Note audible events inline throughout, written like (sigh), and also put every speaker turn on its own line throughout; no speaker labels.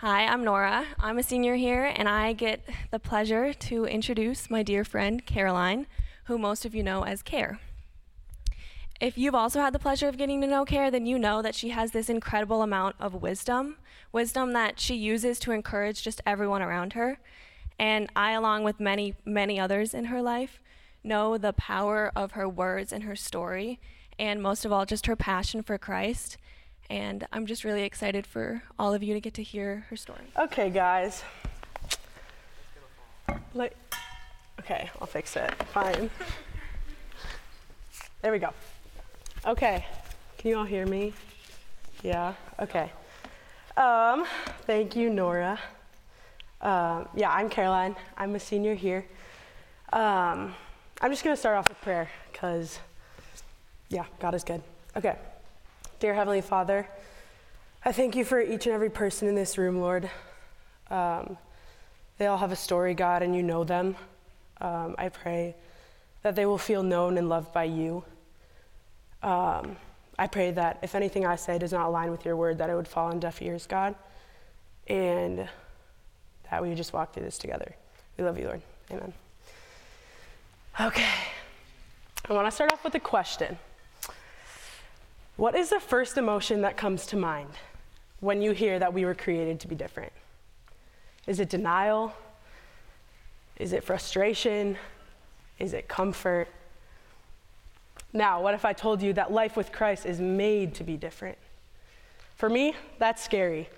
Hi, I'm Nora. I'm a senior here, and I get the pleasure to introduce my dear friend Caroline, who most of you know as Care. If you've also had the pleasure of getting to know Care, then you know that she has this incredible amount of wisdom, wisdom that she uses to encourage just everyone around her. And I, along with many, many others in her life, know the power of her words and her story, and most of all, just her passion for Christ and I'm just really excited for all of you to get to hear her story.
Okay, guys. Like, okay, I'll fix it. Fine. There we go. Okay, can you all hear me? Yeah. Okay. Um, thank you, Nora. Um, yeah, I'm Caroline. I'm a senior here. Um, I'm just going to start off with prayer because, yeah, God is good. Okay. Dear Heavenly Father, I thank you for each and every person in this room, Lord. Um, they all have a story, God, and you know them. Um, I pray that they will feel known and loved by you. Um, I pray that if anything I say does not align with your word, that it would fall on deaf ears, God, and that we would just walk through this together. We love you, Lord. Amen. Okay. I want to start off with a question. What is the first emotion that comes to mind when you hear that we were created to be different? Is it denial? Is it frustration? Is it comfort? Now, what if I told you that life with Christ is made to be different? For me, that's scary.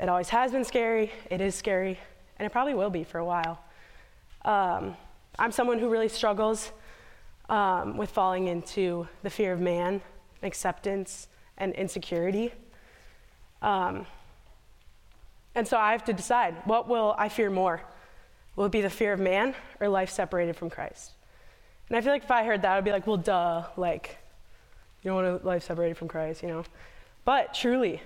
It always has been scary, it is scary, and it probably will be for a while. Um, I'm someone who really struggles um, with falling into the fear of man acceptance, and insecurity. Um, and so I have to decide what will I fear more? Will it be the fear of man or life separated from Christ? And I feel like if I heard that, I'd be like, well, duh, like, you don't want a life separated from Christ, you know? But truly,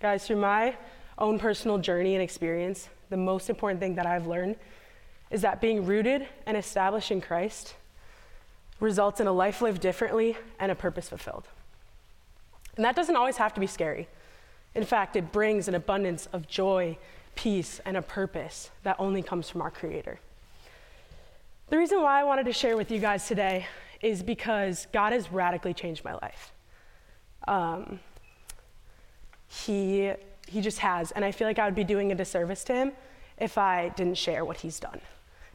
guys, through my own personal journey and experience, the most important thing that I've learned is that being rooted and established in Christ results in a life lived differently and a purpose fulfilled. And that doesn't always have to be scary. In fact, it brings an abundance of joy, peace, and a purpose that only comes from our Creator. The reason why I wanted to share with you guys today is because God has radically changed my life. Um, he, he just has. And I feel like I would be doing a disservice to Him if I didn't share what He's done.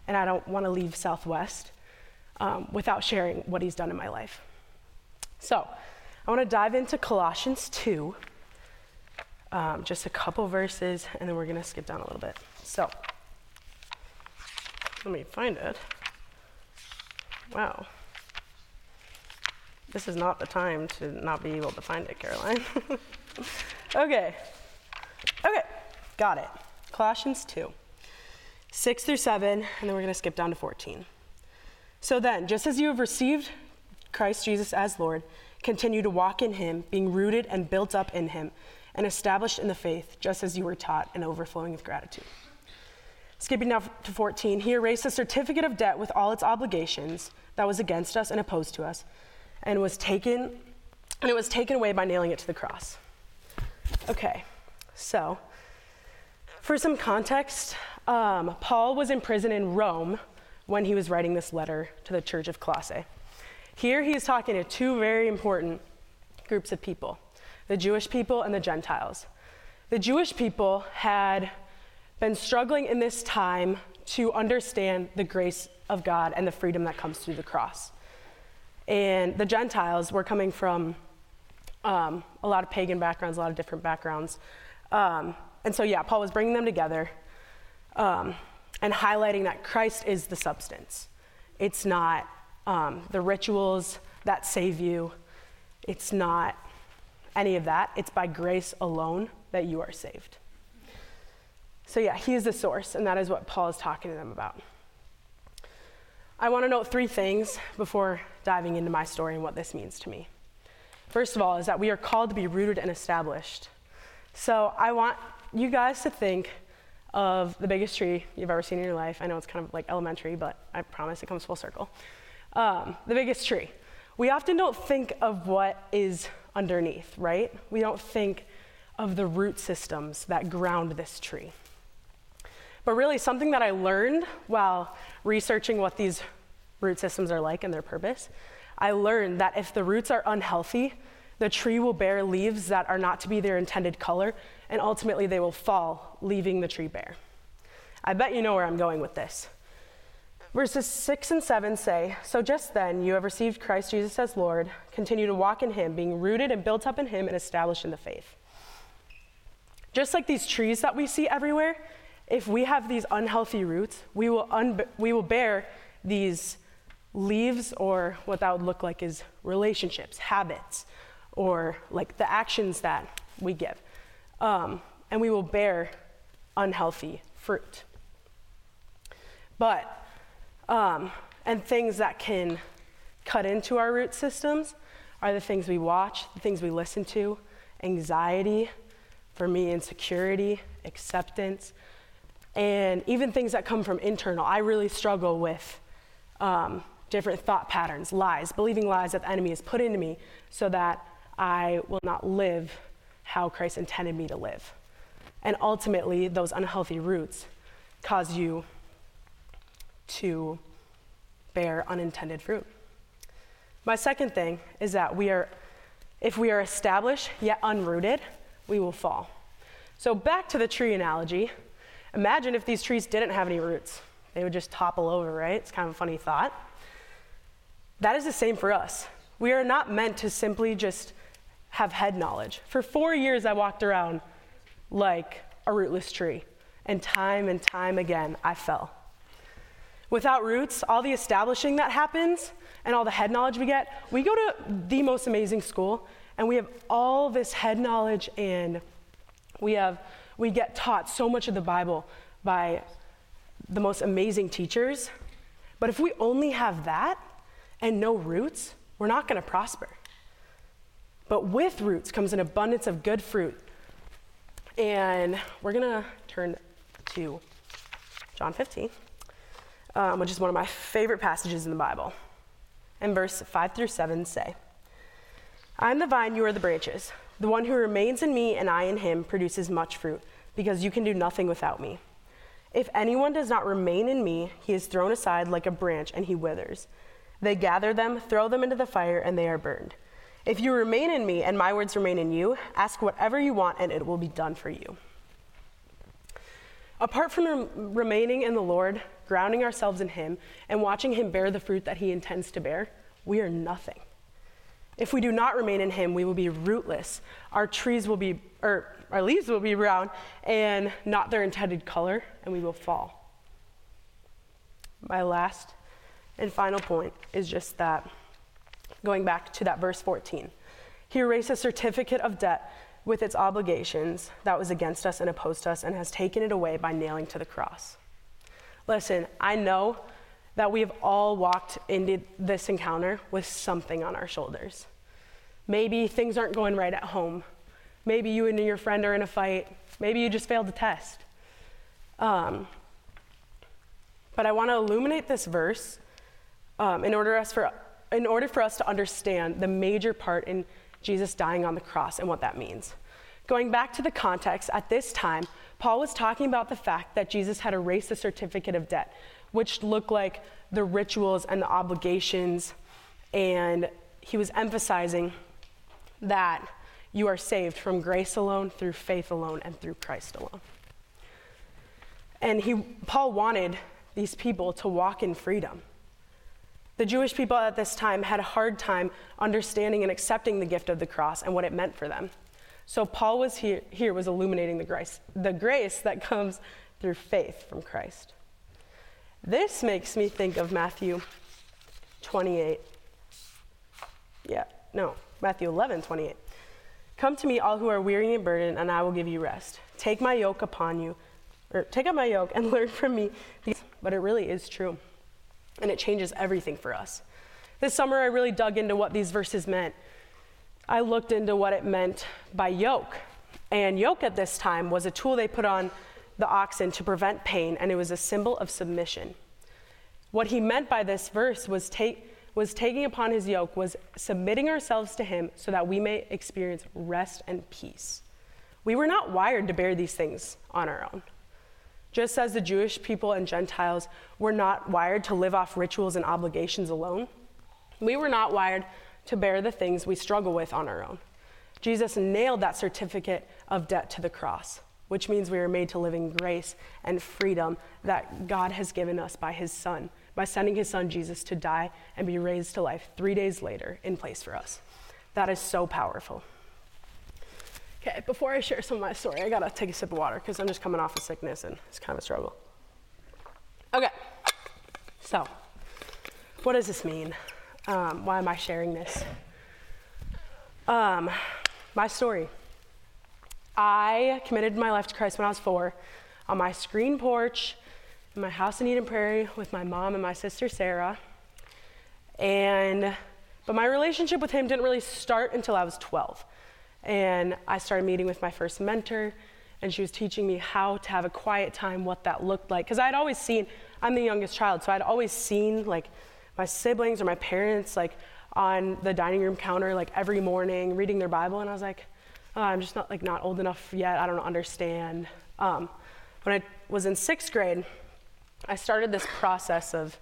And I don't want to leave Southwest um, without sharing what He's done in my life. So, I want to dive into Colossians 2, um, just a couple verses, and then we're going to skip down a little bit. So, let me find it. Wow. This is not the time to not be able to find it, Caroline. (laughs) okay. Okay, got it. Colossians 2, 6 through 7, and then we're going to skip down to 14. So then, just as you have received Christ Jesus as Lord, Continue to walk in him, being rooted and built up in him, and established in the faith, just as you were taught, and overflowing with gratitude. Skipping now to 14, he erased the certificate of debt with all its obligations that was against us and opposed to us, and was taken, and it was taken away by nailing it to the cross. Okay, so for some context, um, Paul was in prison in Rome when he was writing this letter to the church of Colossae. Here he is talking to two very important groups of people the Jewish people and the Gentiles. The Jewish people had been struggling in this time to understand the grace of God and the freedom that comes through the cross. And the Gentiles were coming from um, a lot of pagan backgrounds, a lot of different backgrounds. Um, and so, yeah, Paul was bringing them together um, and highlighting that Christ is the substance. It's not um, the rituals that save you. It's not any of that. It's by grace alone that you are saved. So, yeah, he is the source, and that is what Paul is talking to them about. I want to note three things before diving into my story and what this means to me. First of all, is that we are called to be rooted and established. So, I want you guys to think of the biggest tree you've ever seen in your life. I know it's kind of like elementary, but I promise it comes full circle um, the biggest tree. We often don't think of what is underneath, right? We don't think of the root systems that ground this tree. But really, something that I learned while researching what these root systems are like and their purpose, I learned that if the roots are unhealthy, the tree will bear leaves that are not to be their intended color, and ultimately they will fall, leaving the tree bare. I bet you know where I'm going with this. Verses 6 and 7 say So just then you have received Christ Jesus as Lord, continue to walk in him, being rooted and built up in him and established in the faith. Just like these trees that we see everywhere, if we have these unhealthy roots, we will, un- we will bear these leaves, or what that would look like is relationships, habits, or like the actions that we give. Um, and we will bear unhealthy fruit. But, um, and things that can cut into our root systems are the things we watch, the things we listen to, anxiety, for me, insecurity, acceptance, and even things that come from internal. I really struggle with um, different thought patterns, lies, believing lies that the enemy has put into me so that I will not live how Christ intended me to live. And ultimately, those unhealthy roots cause you to bear unintended fruit. My second thing is that we are, if we are established yet unrooted, we will fall. So, back to the tree analogy. Imagine if these trees didn't have any roots. They would just topple over, right? It's kind of a funny thought. That is the same for us. We are not meant to simply just have head knowledge. For four years, I walked around like a rootless tree, and time and time again, I fell. Without roots, all the establishing that happens and all the head knowledge we get, we go to the most amazing school, and we have all this head knowledge, and we have we get taught so much of the Bible by the most amazing teachers. But if we only have that and no roots, we're not going to prosper. But with roots comes an abundance of good fruit. And we're going to turn to John 15, um, which is one of my favorite passages in the Bible. And verse 5 through 7 say, I am the vine, you are the branches. The one who remains in me and I in him produces much fruit, because you can do nothing without me. If anyone does not remain in me, he is thrown aside like a branch and he withers. They gather them, throw them into the fire, and they are burned. If you remain in me and my words remain in you, ask whatever you want and it will be done for you. Apart from remaining in the Lord, grounding ourselves in Him, and watching Him bear the fruit that He intends to bear, we are nothing. If we do not remain in Him, we will be rootless. Our trees will be, or our leaves will be brown and not their intended color, and we will fall. My last and final point is just that going back to that verse 14. He erased a certificate of debt with its obligations that was against us and opposed us and has taken it away by nailing to the cross. Listen, I know that we have all walked into this encounter with something on our shoulders. Maybe things aren't going right at home. Maybe you and your friend are in a fight. Maybe you just failed a test. Um, but I want to illuminate this verse um, in, order us for, in order for us to understand the major part in Jesus dying on the cross and what that means. Going back to the context, at this time, Paul was talking about the fact that Jesus had erased the certificate of debt, which looked like the rituals and the obligations, and he was emphasizing that you are saved from grace alone, through faith alone, and through Christ alone. And he, Paul wanted these people to walk in freedom. The Jewish people at this time had a hard time understanding and accepting the gift of the cross and what it meant for them. So Paul was here, here was illuminating the grace, the grace that comes through faith from Christ. This makes me think of Matthew 28. Yeah, no, Matthew 11, 28. Come to me, all who are weary and burdened, and I will give you rest. Take my yoke upon you, or take up my yoke and (laughs) learn from me. But it really is true and it changes everything for us. This summer, I really dug into what these verses meant. I looked into what it meant by yoke. And yoke at this time was a tool they put on the oxen to prevent pain, and it was a symbol of submission. What he meant by this verse was, take, was taking upon his yoke, was submitting ourselves to him so that we may experience rest and peace. We were not wired to bear these things on our own. Just as the Jewish people and Gentiles were not wired to live off rituals and obligations alone, we were not wired to bear the things we struggle with on our own. Jesus nailed that certificate of debt to the cross, which means we are made to live in grace and freedom that God has given us by his Son, by sending his Son Jesus to die and be raised to life three days later in place for us. That is so powerful. Okay, before I share some of my story, I gotta take a sip of water because I'm just coming off of sickness and it's kind of a struggle. Okay, so what does this mean? Um, why am I sharing this? Um, my story. I committed my life to Christ when I was four on my screen porch in my house in Eden Prairie with my mom and my sister Sarah. And but my relationship with him didn't really start until I was 12. And I started meeting with my first mentor, and she was teaching me how to have a quiet time, what that looked like. Because I'd always seen, I'm the youngest child, so I'd always seen like my siblings or my parents like on the dining room counter like every morning reading their Bible, and I was like, oh, I'm just not like not old enough yet. I don't understand. Um, when I was in sixth grade, I started this process of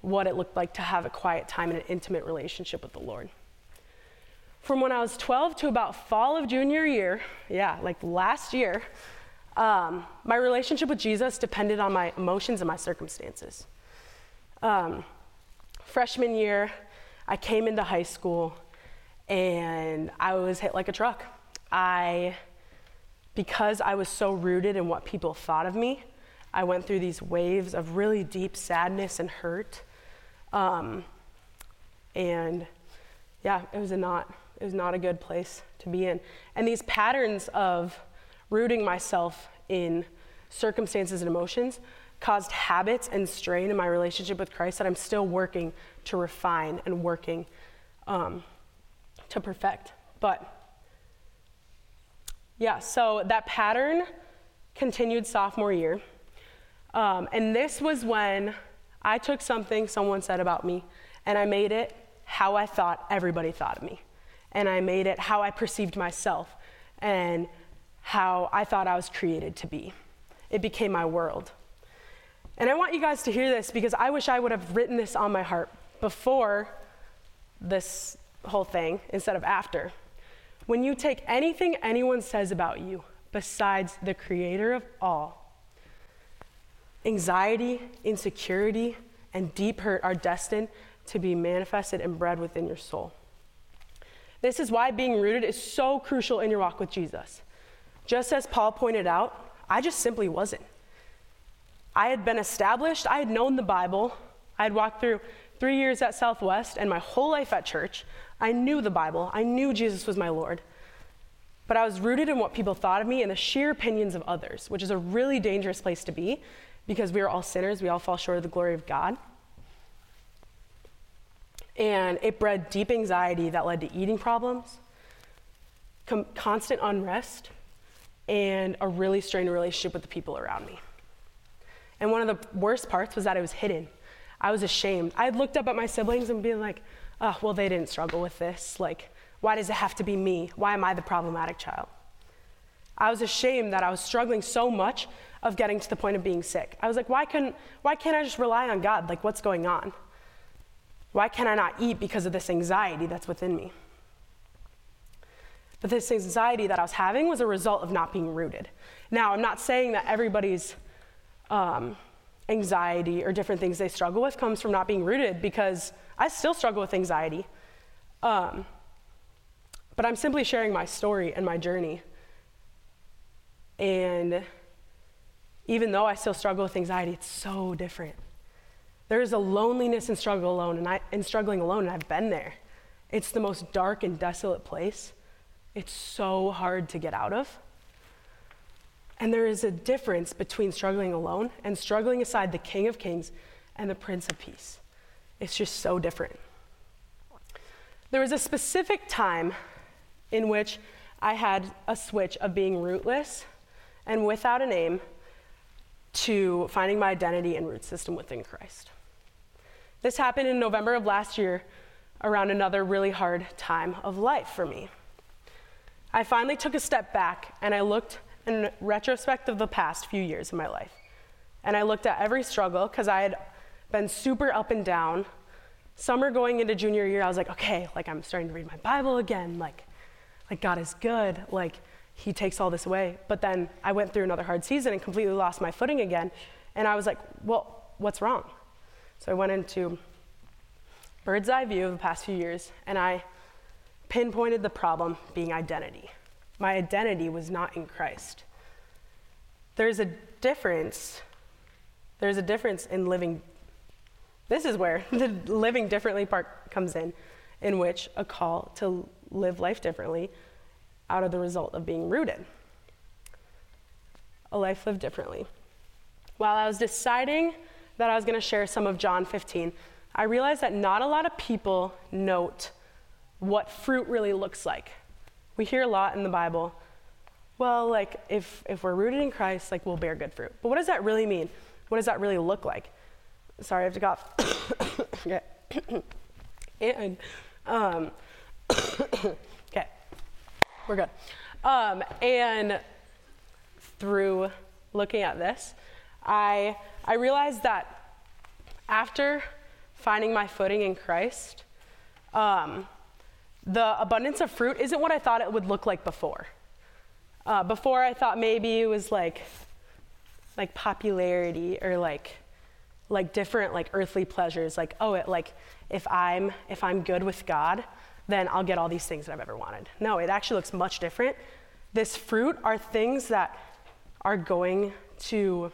what it looked like to have a quiet time and an intimate relationship with the Lord. From when I was 12 to about fall of junior year, yeah, like last year, um, my relationship with Jesus depended on my emotions and my circumstances. Um, freshman year, I came into high school and I was hit like a truck. I, because I was so rooted in what people thought of me, I went through these waves of really deep sadness and hurt. Um, and yeah, it was a not it was not a good place to be in. And these patterns of rooting myself in circumstances and emotions caused habits and strain in my relationship with Christ that I'm still working to refine and working um, to perfect. But yeah, so that pattern continued sophomore year. Um, and this was when I took something someone said about me and I made it how I thought everybody thought of me. And I made it how I perceived myself and how I thought I was created to be. It became my world. And I want you guys to hear this because I wish I would have written this on my heart before this whole thing instead of after. When you take anything anyone says about you besides the creator of all, anxiety, insecurity, and deep hurt are destined to be manifested and bred within your soul. This is why being rooted is so crucial in your walk with Jesus. Just as Paul pointed out, I just simply wasn't. I had been established, I had known the Bible, I had walked through three years at Southwest and my whole life at church. I knew the Bible, I knew Jesus was my Lord. But I was rooted in what people thought of me and the sheer opinions of others, which is a really dangerous place to be because we are all sinners, we all fall short of the glory of God. And it bred deep anxiety that led to eating problems, com- constant unrest, and a really strained relationship with the people around me. And one of the worst parts was that it was hidden. I was ashamed. I looked up at my siblings and been like, oh, well, they didn't struggle with this. Like, why does it have to be me? Why am I the problematic child? I was ashamed that I was struggling so much of getting to the point of being sick. I was like, why, couldn't, why can't I just rely on God? Like, what's going on? Why can I not eat because of this anxiety that's within me? But this anxiety that I was having was a result of not being rooted. Now, I'm not saying that everybody's um, anxiety or different things they struggle with comes from not being rooted because I still struggle with anxiety. Um, but I'm simply sharing my story and my journey. And even though I still struggle with anxiety, it's so different. There is a loneliness and struggle alone, and I in struggling alone, and I've been there. It's the most dark and desolate place. It's so hard to get out of. And there is a difference between struggling alone and struggling aside the King of Kings and the Prince of Peace. It's just so different. There was a specific time in which I had a switch of being rootless and without a name to finding my identity and root system within Christ. This happened in November of last year around another really hard time of life for me. I finally took a step back and I looked in retrospect of the past few years of my life. And I looked at every struggle because I had been super up and down. Summer going into junior year, I was like, okay, like I'm starting to read my Bible again. Like, like God is good. Like He takes all this away. But then I went through another hard season and completely lost my footing again. And I was like, well, what's wrong? So I went into bird's eye view of the past few years, and I pinpointed the problem being identity. My identity was not in Christ. There's a difference. There's a difference in living. This is where (laughs) the living differently part comes in, in which a call to live life differently out of the result of being rooted. A life lived differently. While I was deciding that I was going to share some of John 15, I realized that not a lot of people note what fruit really looks like. We hear a lot in the Bible, well, like if, if we're rooted in Christ, like we'll bear good fruit. But what does that really mean? What does that really look like? Sorry, I have to cough. okay. (coughs) and, um, (coughs) okay, we're good. Um, and through looking at this, I, I realized that after finding my footing in Christ, um, the abundance of fruit isn't what I thought it would look like before. Uh, before I thought maybe it was like like popularity or like like different like earthly pleasures like oh it like if I'm if I'm good with God then I'll get all these things that I've ever wanted. No, it actually looks much different. This fruit are things that are going to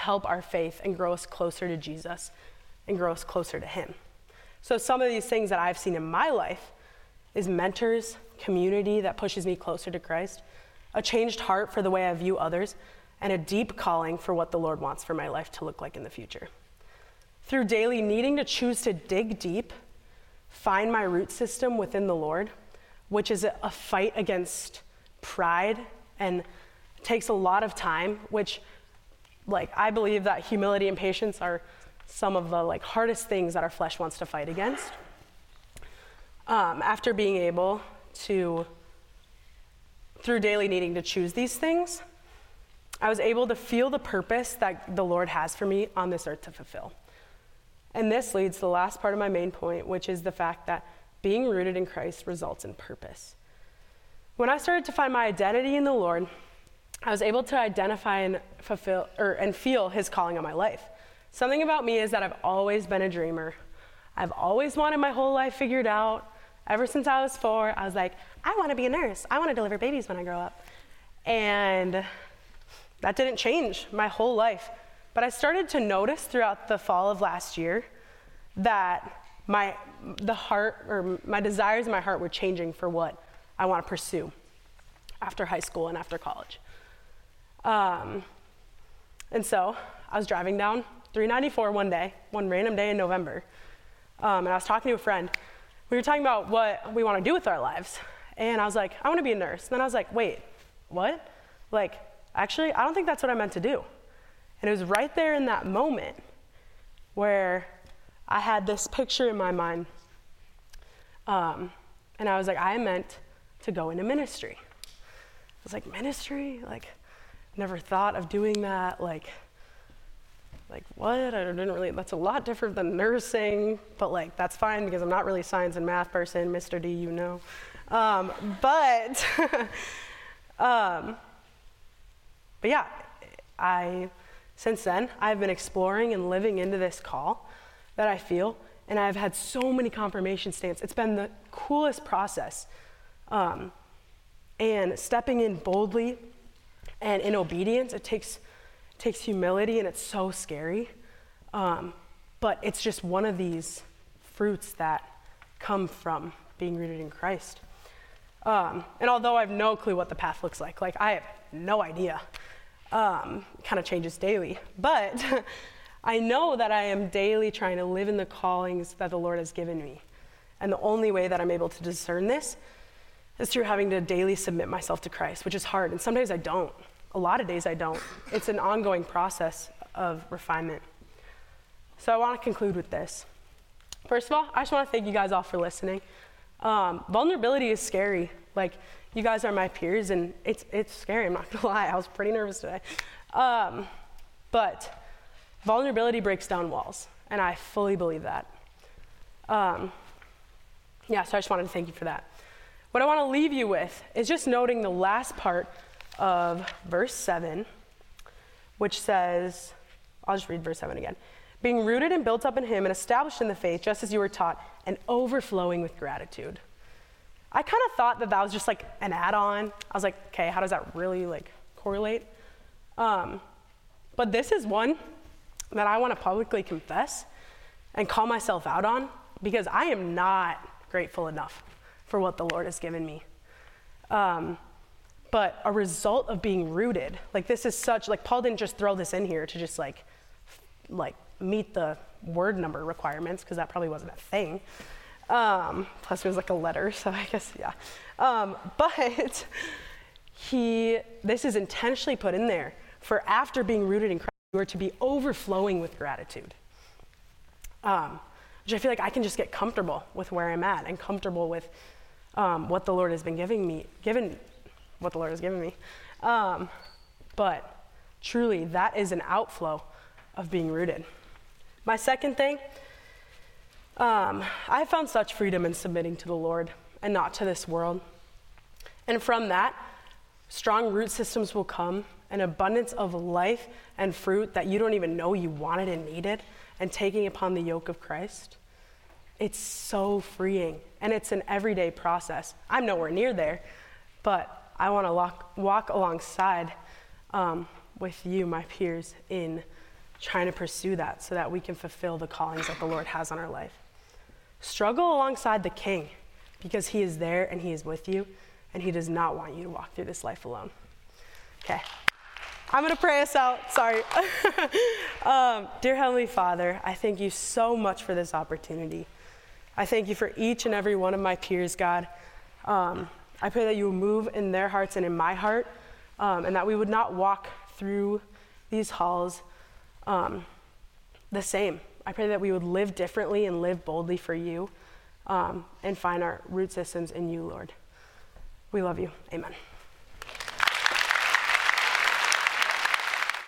help our faith and grow us closer to Jesus and grow us closer to Him. So, some of these things that I've seen in my life is mentors, community that pushes me closer to Christ, a changed heart for the way I view others, and a deep calling for what the Lord wants for my life to look like in the future. Through daily needing to choose to dig deep, find my root system within the Lord, which is a fight against pride and takes a lot of time, which like I believe that humility and patience are some of the like hardest things that our flesh wants to fight against. Um, after being able to, through daily needing to choose these things, I was able to feel the purpose that the Lord has for me on this earth to fulfill. And this leads to the last part of my main point, which is the fact that being rooted in Christ results in purpose. When I started to find my identity in the Lord, I was able to identify and fulfill or and feel his calling on my life. Something about me is that I've always been a dreamer. I've always wanted my whole life figured out. Ever since I was four, I was like, I want to be a nurse. I want to deliver babies when I grow up. And that didn't change my whole life. But I started to notice throughout the fall of last year that my the heart or my desires in my heart were changing for what I want to pursue after high school and after college. Um, and so I was driving down 394 one day, one random day in November. Um, and I was talking to a friend. We were talking about what we want to do with our lives. And I was like, I want to be a nurse. And then I was like, wait, what? Like, actually, I don't think that's what I meant to do. And it was right there in that moment where I had this picture in my mind. Um, and I was like, I meant to go into ministry. I was like, ministry? Like, never thought of doing that. Like, like what? I didn't really that's a lot different than nursing but like that's fine because i'm not really science and math person mr d you know. Um, but (laughs) um, but yeah i since then i've been exploring and living into this call that i feel and i've had so many confirmation stamps. It's been the coolest process. Um, and stepping in boldly and in obedience it takes takes humility and it's so scary. Um, but it's just one of these fruits that come from being rooted in Christ. Um, and although I have no clue what the path looks like, like I have no idea, um, kind of changes daily. But (laughs) I know that I am daily trying to live in the callings that the Lord has given me. And the only way that I'm able to discern this is through having to daily submit myself to Christ, which is hard. And some days I don't. A lot of days I don't. It's an ongoing process of refinement. So I want to conclude with this. First of all, I just want to thank you guys all for listening. Um, vulnerability is scary. Like, you guys are my peers, and it's, it's scary, I'm not gonna (laughs) lie. I was pretty nervous today. Um, but vulnerability breaks down walls, and I fully believe that. Um, yeah, so I just wanted to thank you for that. What I want to leave you with is just noting the last part of verse 7, which says, I'll just read verse 7 again. Being rooted and built up in Him and established in the faith, just as you were taught, and overflowing with gratitude. I kind of thought that that was just like an add on. I was like, okay, how does that really like correlate? Um, but this is one that I want to publicly confess and call myself out on because I am not grateful enough for what the Lord has given me. Um, but a result of being rooted, like this is such, like Paul didn't just throw this in here to just like, like meet the word number requirements because that probably wasn't a thing. Um, plus, it was like a letter, (laughs) so I guess, yeah. Um, but (laughs) he, this is intentionally put in there for after being rooted in Christ, you are to be overflowing with gratitude. Um, which I feel like I can just get comfortable with where I'm at and comfortable with um, what the Lord has been giving me, given what the Lord has given me. Um, but truly, that is an outflow of being rooted. My second thing, um, I found such freedom in submitting to the Lord and not to this world. And from that, strong root systems will come, an abundance of life and fruit that you don't even know you wanted and needed, and taking upon the yoke of Christ. It's so freeing, and it's an everyday process. I'm nowhere near there, but I want to walk, alongside um, with you, my peers, in trying to pursue that so that we can fulfill the callings that the Lord has on our life. Struggle alongside the King because he is there and he is with you, and he does not want you to walk through this life alone. Okay. I'm going to pray us out. Sorry. (laughs) um, dear Heavenly Father, I thank you so much for this opportunity. I thank you for each and every one of my peers, God. Um, I pray that you will move in their hearts and in my heart, um, and that we would not walk through these halls um, the same. I pray that we would live differently and live boldly for you um, and find our root systems in you, Lord. We love you. Amen.